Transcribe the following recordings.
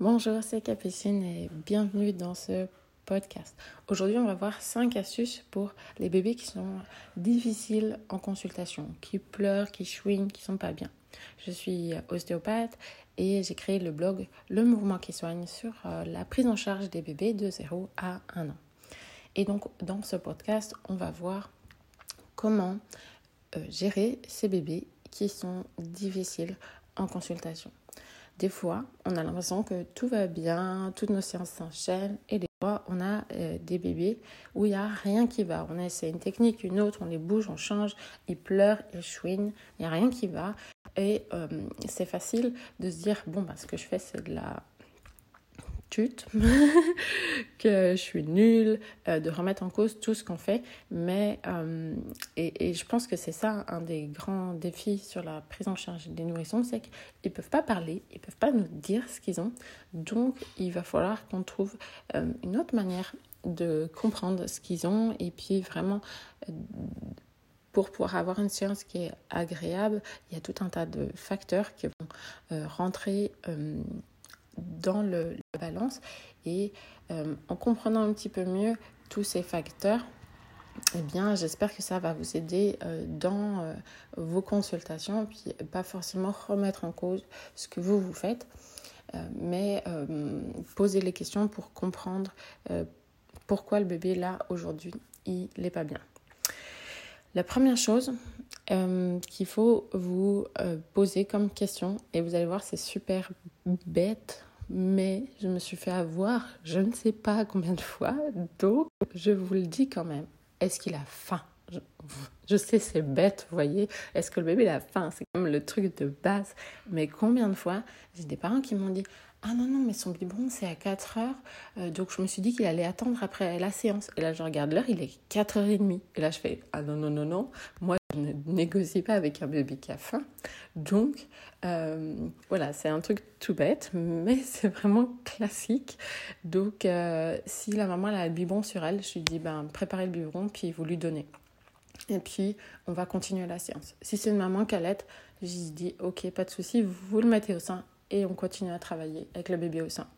Bonjour, c'est Capucine et bienvenue dans ce podcast. Aujourd'hui, on va voir 5 astuces pour les bébés qui sont difficiles en consultation, qui pleurent, qui chouinent, qui sont pas bien. Je suis ostéopathe et j'ai créé le blog Le Mouvement qui soigne sur euh, la prise en charge des bébés de 0 à 1 an. Et donc, dans ce podcast, on va voir comment euh, gérer ces bébés qui sont difficiles en consultation. Des fois, on a l'impression que tout va bien, toutes nos séances s'enchaînent et des fois, on a euh, des bébés où il n'y a rien qui va. On essaie une technique, une autre, on les bouge, on change, ils pleurent, ils chouinent, il n'y a rien qui va. Et euh, c'est facile de se dire, bon, bah, ce que je fais, c'est de la que je suis nulle, euh, de remettre en cause tout ce qu'on fait. Mais, euh, et, je pense que c'est ça un des grands défis sur la prise en charge des nourrissons, c'est qu'ils ne peuvent pas parler, ils ne peuvent pas nous dire ce qu'ils ont. Donc, il va falloir qu'on trouve euh, une autre manière de comprendre ce qu'ils ont et puis vraiment pour pouvoir avoir une séance qui est agréable, il y a tout un tas de facteurs qui vont rentrer dans le, la balance. Et euh, en comprenant un petit peu mieux tous ces facteurs, eh bien, j'espère que ça va vous aider euh, dans euh, vos consultations, puis pas forcément remettre en cause ce que vous vous faites, mais poser les questions pour comprendre pourquoi le bébé là aujourd'hui il n'est pas bien. La première chose qu'il faut vous poser comme question, et vous allez voir c'est super bête, mais je me suis fait avoir je ne sais pas combien de fois, donc je vous le dis quand même. Est-ce qu'il a faim? Je, sais, c'est bête, vous voyez. Est-ce que le bébé a faim? C'est même le truc de base. Mais combien de fois j'ai des parents qui m'ont dit ah non, non, mais son biberon, c'est à 4 heures. Euh, donc, je me suis dit qu'il allait attendre après la séance. Et là, je regarde l'heure, il est 4h30. Et là, je fais Ah non, non, non, non. Moi, ne négocie pas avec un bébé qui a faim. Donc, euh, voilà, c'est un truc tout bête, mais c'est vraiment classique. Donc, euh, si la maman a le biberon sur elle, je lui dis ben, Préparez le biberon, puis vous lui donnez. Et puis, on va continuer la séance. Si c'est une maman qui allait, je lui dis Ok, pas de souci, vous le mettez au sein et on continue à travailler avec le bébé au sein.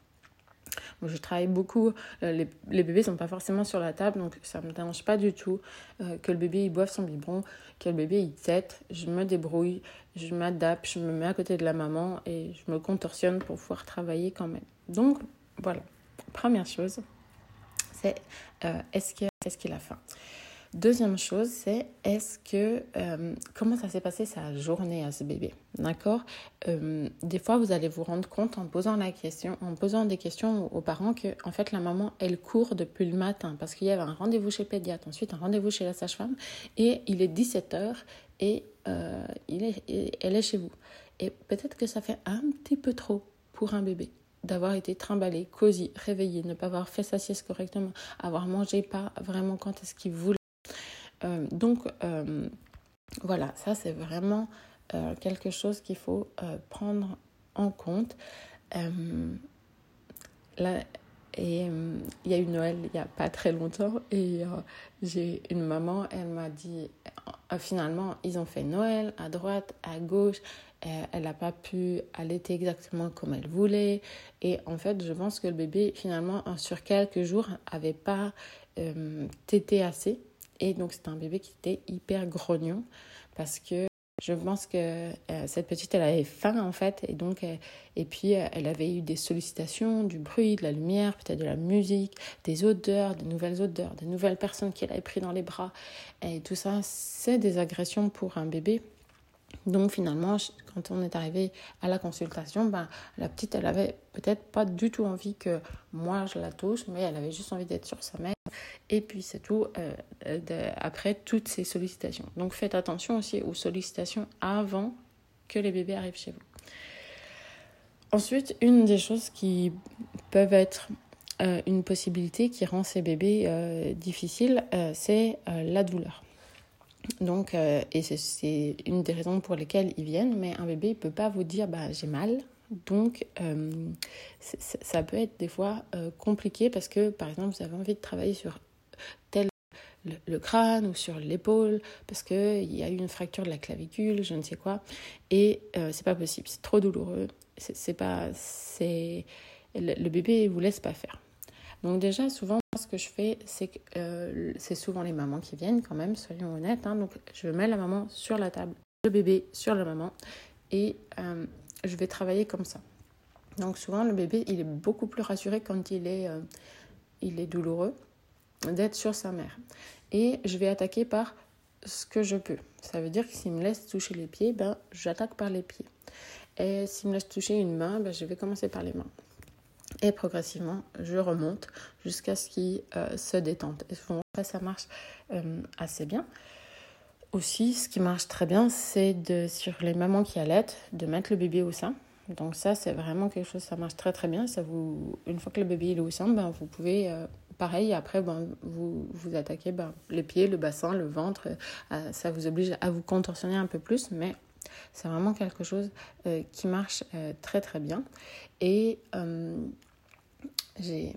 Moi, je travaille beaucoup, euh, les, les, bébés ne sont pas forcément sur la table, donc ça ne me dérange pas du tout euh, que le bébé il boive son biberon, que le bébé il tète, je me débrouille, je m'adapte, je me mets à côté de la maman et je me contorsionne pour pouvoir travailler quand même. Donc voilà, première chose, c'est euh, est-ce qu'il est a faim? Deuxième chose, c'est est-ce que euh, comment ça s'est passé sa journée à ce bébé, d'accord? Euh, Des fois, vous allez vous rendre compte en posant la question, en posant des questions aux parents que en fait la maman elle court depuis le matin parce qu'il y avait un rendez-vous chez pédiatre, ensuite un rendez-vous chez la sage-femme et il est 17 h et euh, il est, elle est chez vous. Et peut-être que ça fait un petit peu trop pour un bébé d'avoir été trimballé, cosy, réveillé, ne pas avoir fait sa sieste correctement, avoir mangé pas vraiment quand est-ce qu'il voulait euh, donc, euh, voilà, ça c'est vraiment euh, quelque chose qu'il faut prendre en compte. Là, et il y a eu Noël il n'y a pas très longtemps et j'ai une maman, elle m'a dit finalement ils ont fait Noël à droite, à gauche, elle n'a pas pu allaiter exactement comme elle voulait et en fait je pense que le bébé finalement sur quelques jours avait pas tété assez et donc, c'était un bébé qui était hyper grognon parce que je pense que euh, cette petite, elle avait faim en fait. Et donc, euh, et puis, euh, elle avait eu des sollicitations, du bruit, de la lumière, peut-être de la musique, des odeurs, des nouvelles odeurs, des nouvelles personnes qu'elle avait pris dans les bras. Et tout ça, c'est des agressions pour un bébé. Donc finalement, quand on est arrivé à la consultation, ben, la petite, elle avait peut-être pas du tout envie que moi je la touche, mais elle avait juste envie d'être sur sa mère. Et puis c'est tout, euh, après toutes ces sollicitations. Donc faites attention aussi aux sollicitations avant que les bébés arrivent chez vous. Ensuite, une des choses qui peuvent être euh, une possibilité qui rend ces bébés euh, difficiles, c'est la douleur. Donc, euh, et c'est une des raisons pour lesquelles ils viennent, mais un bébé ne peut pas vous dire bah, j'ai mal. Donc, euh, ça peut être des fois euh, compliqué parce que, par exemple, vous avez envie de travailler sur tel le, crâne ou sur l'épaule parce qu'il y a eu une fracture de la clavicule, je ne sais quoi, et c'est pas possible, c'est trop douloureux. C'est pas, c'est le, bébé ne vous laisse pas faire. Donc déjà, souvent, ce que je fais, c'est que euh, c'est souvent les mamans qui viennent quand même, soyons honnêtes. Hein. donc je mets la maman sur la table, le bébé sur la maman, et euh, je vais travailler comme ça. Donc souvent, le bébé, il est beaucoup plus rassuré quand il est, euh, il est douloureux d'être sur sa mère. Et je vais attaquer par ce que je peux. Ça veut dire que s'il me laisse toucher les pieds, ben, j'attaque par les pieds. Et s'il me laisse toucher une main, ben, je vais commencer par les mains. Et progressivement, je remonte jusqu'à ce qu'il euh, se détende. Et souvent, ça marche euh, assez bien. Aussi, ce qui marche très bien, c'est de, sur les mamans qui allaitent, de mettre le bébé au sein. Donc ça, c'est vraiment quelque chose, ça marche très très bien. Ça vous, une fois que le bébé est au sein, ben, vous pouvez, euh, pareil, après, ben, vous, vous attaquez ben, les pieds, le bassin, le ventre. ça vous oblige à vous contorsionner un peu plus, mais c'est vraiment quelque chose qui marche très très bien. Et j'ai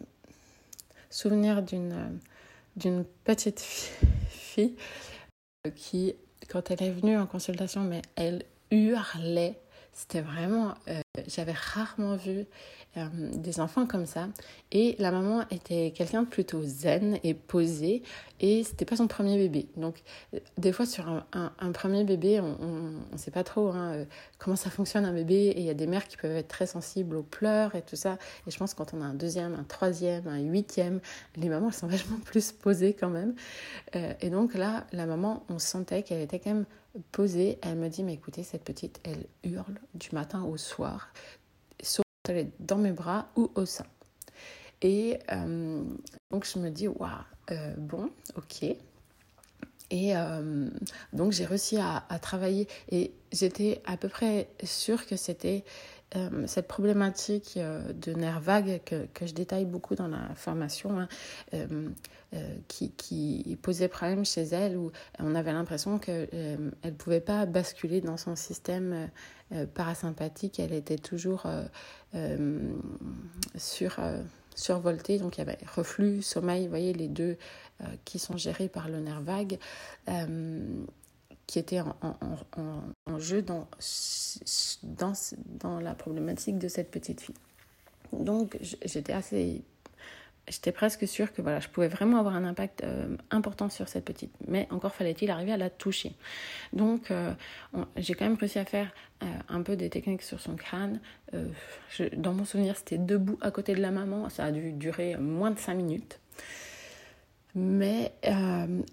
souvenir d'une d'une petite fille qui, quand elle est venue en consultation, mais elle hurlait. C'était vraiment, euh, j'avais rarement vu euh, des enfants comme ça. Et la maman était quelqu'un de plutôt zen et posé. Et c'était pas son premier bébé. Donc, euh, des fois, sur un, premier bébé, on ne sait pas trop hein, euh, comment ça fonctionne un bébé. Et il y a des mères qui peuvent être très sensibles aux pleurs et tout ça. Et je pense que quand on a un deuxième, un troisième, un huitième, les mamans, elles sont vachement plus posées quand même. et donc là, la maman, on sentait qu'elle était quand même posée. Elle me dit, mais écoutez, cette petite, elle hurle du matin au soir elle est dans mes bras ou au sein. Et euh, donc je me dis, waouh, bon, ok. Et euh, donc j'ai réussi à, travailler et j'étais à peu près sûre que c'était cette problématique de nerfs vagues que, je détaille beaucoup dans la formation, hein, qui, qui, posait problème chez elle, où on avait l'impression qu'elle ne pouvait pas basculer dans son système parasympathique, elle était toujours euh, sur, euh, survolté. Donc il y avait reflux, sommeil, voyez, les deux euh, qui sont gérés par le nerf vague qui étaient en, jeu dans, dans, dans, la problématique de cette petite fille. Donc j'étais assez j'étais presque sûre que voilà, je pouvais vraiment avoir un impact euh, important sur cette petite. Mais encore fallait-il arriver à la toucher. Donc, euh, j'ai quand même réussi à faire euh, un peu des techniques sur son crâne. dans mon souvenir, c'était debout à côté de la maman. Ça a dû durer moins de 5 minutes. Mais,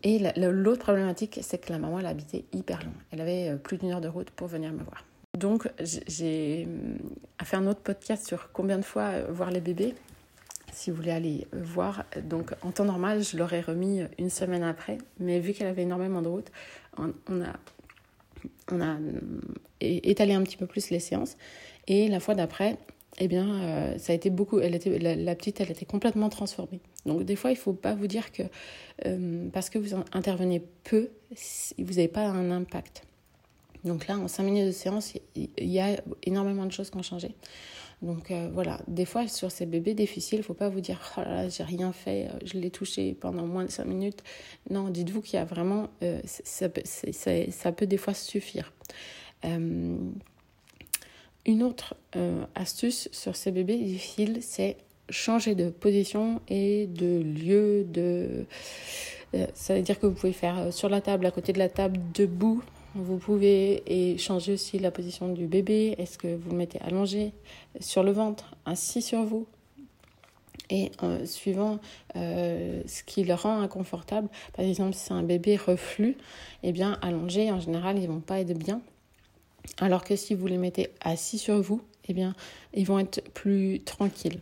et l'autre problématique, c'est que la maman, elle habitait hyper loin. Elle avait plus d'une heure de route pour venir me voir. Donc, j'ai à faire un autre podcast sur combien de fois voir les bébés si vous voulez aller voir. Donc en temps normal, je l'aurais remis une semaine après, mais vu qu'elle avait énormément de route, on, a, on a étalé un petit peu plus les séances. Et la fois d'après, eh bien, euh, ça a été beaucoup. Elle était, la, petite, elle était complètement transformée. Donc, des fois, il ne faut pas vous dire que euh, parce que vous intervenez peu, vous n'avez pas un impact. Donc là, en 5 minutes de séance, il y a énormément de choses qui ont changé. Donc euh, voilà, des fois sur ces bébés difficiles, il ne faut pas vous dire oh là là, j'ai rien fait, je l'ai touché pendant moins de 5 minutes. Non, dites-vous qu'il y a vraiment, ça, peut des fois suffire. Une autre astuce sur ces bébés difficiles, c'est changer de position et de lieu. De... ça veut dire que vous pouvez faire sur la table, à côté de la table, debout, vous pouvez changer aussi la position du bébé. Est-ce que vous le mettez allongé sur le ventre, assis sur vous? Et euh, suivant euh, ce qui le rend inconfortable, par exemple si c'est un bébé reflux, eh bien allongé en général ils vont pas être bien. Alors que si vous les mettez assis sur vous, eh bien ils vont être plus tranquilles.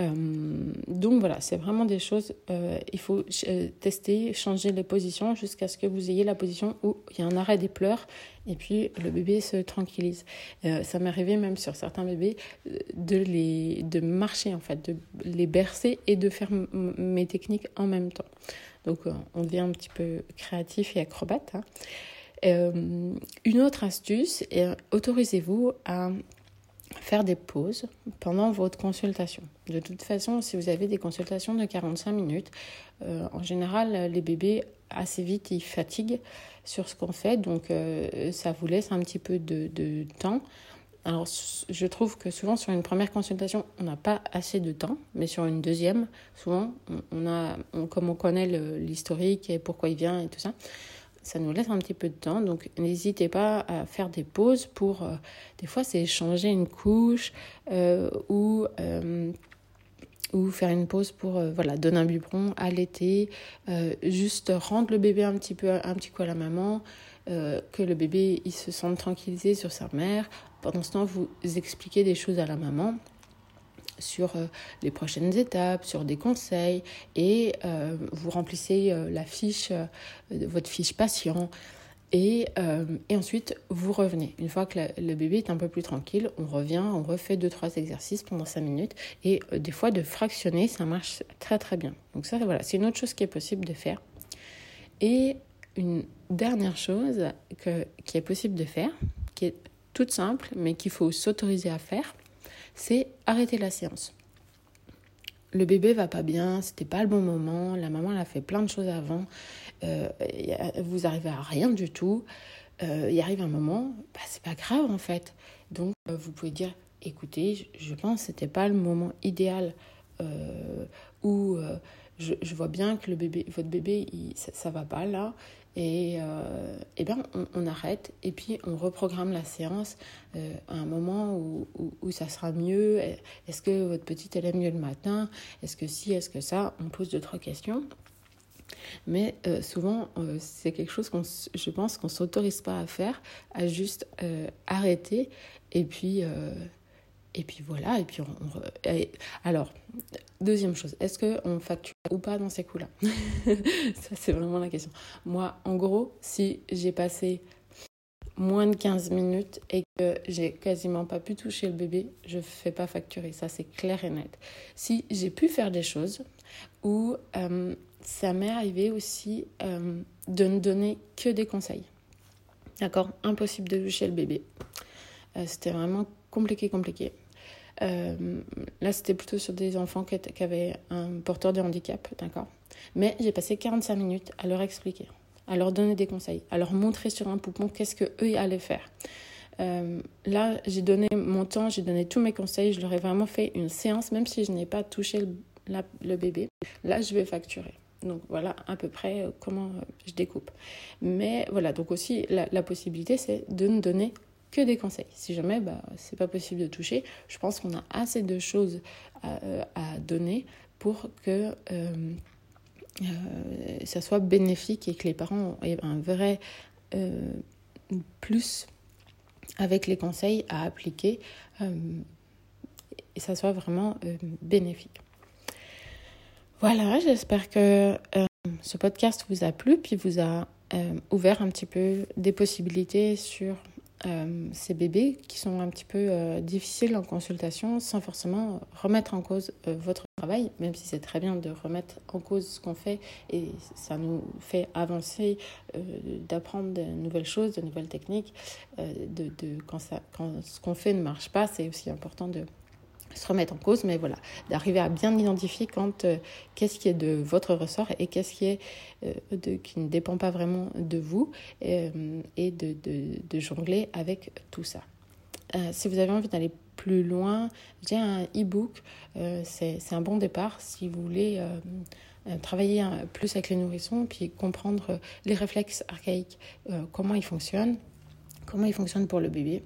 Euh, donc voilà, c'est vraiment des choses, euh, il faut euh, tester, changer les positions jusqu'à ce que vous ayez la position où il y a un arrêt des pleurs et puis le bébé se tranquillise. ça m'est arrivé même sur certains bébés de, les, de marcher en fait, de les bercer et de faire mes techniques en même temps. Donc on devient un petit peu créatif et acrobate. Hein. Une autre astuce, autorisez-vous à faire des pauses pendant votre consultation. De toute façon, si vous avez des consultations de 45 minutes, euh, en général, les bébés, assez vite, ils fatiguent sur ce qu'on fait, donc euh, ça vous laisse un petit peu de, temps. Alors, je trouve que souvent sur une première consultation, on n'a pas assez de temps, mais sur une deuxième, souvent, on comme on connaît l'historique et pourquoi il vient et tout ça, ça nous laisse un petit peu de temps. Donc, n'hésitez pas à faire des pauses pour. Euh, des fois, c'est changer une couche euh, ou. Euh, ou faire une pause pour voilà donner un biberon, allaiter, juste rendre le bébé un petit peu un petit coup à la maman, que le bébé il se sente tranquillisé sur sa mère. Pendant ce temps, vous expliquez des choses à la maman sur euh, les prochaines étapes, sur des conseils et euh, vous remplissez euh, la fiche, votre fiche patient. Et, et, ensuite, vous revenez. Une fois que le bébé est un peu plus tranquille, on revient, on refait deux, trois exercices pendant cinq minutes. Et des fois, de fractionner, ça marche très, très bien. Donc ça, voilà, c'est une autre chose qui est possible de faire. Et une dernière chose que, qui est possible de faire, qui est toute simple, mais qu'il faut s'autoriser à faire, c'est arrêter la séance. Le bébé va pas bien, c'était pas le bon moment, la maman a fait plein de choses avant, euh, vous arrivez à rien du tout. Euh, il arrive un moment, bah, c'est pas grave en fait. Donc euh, vous pouvez dire écoutez, je, pense que c'était pas le moment idéal où je, vois bien que le bébé, votre bébé, ça, ça va pas là. Et, euh, eh bien, on, arrête et puis on reprogramme la séance euh, à un moment où, où, ça sera mieux. Est-ce que votre petite elle est mieux le matin? Est-ce que si Est-ce que ça? On pose deux, trois questions. Mais euh, souvent, c'est quelque chose qu'on, je pense qu'on s'autorise pas à faire, à juste arrêter et puis et puis voilà, et puis on... alors, deuxième chose, est-ce qu'on facture ou pas dans ces coûts-là Ça, c'est vraiment la question. Moi, en gros, si j'ai passé moins de 15 minutes et que j'ai quasiment pas pu toucher le bébé, je ne fais pas facturer. Ça, c'est clair et net. Si j'ai pu faire des choses où euh, ça m'est arrivé aussi euh, de ne donner que des conseils. D'accord? Impossible de toucher le bébé. Euh, c'était vraiment compliqué, compliqué. Euh, là, c'était plutôt sur des enfants qui, avaient un porteur de handicap, d'accord Mais j'ai passé 45 minutes à leur expliquer, à leur donner des conseils, à leur montrer sur un poupon qu'est-ce qu'eux allaient faire. Euh, là, j'ai donné mon temps, j'ai donné tous mes conseils, je leur ai vraiment fait une séance, même si je n'ai pas touché le, bébé. Là, je vais facturer. Donc voilà à peu près euh, comment je découpe. Mais voilà, donc aussi la, la possibilité, c'est de ne donner que des conseils. Si jamais bah, c'est pas possible de toucher, je pense qu'on a assez de choses à, euh, donner pour que euh, euh, ça soit bénéfique et que les parents aient un vrai plus avec les conseils à appliquer et ça soit vraiment bénéfique. Voilà, j'espère que ce podcast vous a plu, puis vous a ouvert un petit peu des possibilités sur euh, ces bébés qui sont un petit peu euh, difficiles en consultation sans forcément remettre en cause euh, votre travail, même si c'est très bien de remettre en cause ce qu'on fait et ça nous fait avancer, d'apprendre de nouvelles choses, de nouvelles techniques. de, de, quand, ça, quand ce qu'on fait ne marche pas, c'est aussi important de se remettre en cause, mais voilà, d'arriver à bien identifier quand euh, qu'est-ce qui est de votre ressort et qu'est-ce qui est euh, qui ne dépend pas vraiment de vous euh, et de, jongler avec tout ça. si vous avez envie d'aller plus loin, j'ai un e-book, c'est un bon départ si vous voulez travailler plus avec les nourrissons, puis comprendre les réflexes archaïques, comment ils fonctionnent, comment ils fonctionnent pour le bébé.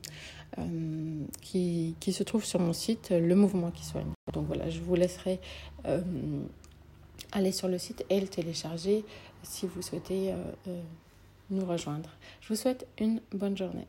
Euh, qui, qui, se trouve sur mon site, Le Mouvement qui soigne. Donc voilà, je vous laisserai euh, aller sur le site et le télécharger si vous souhaitez euh, nous rejoindre. Je vous souhaite une bonne journée.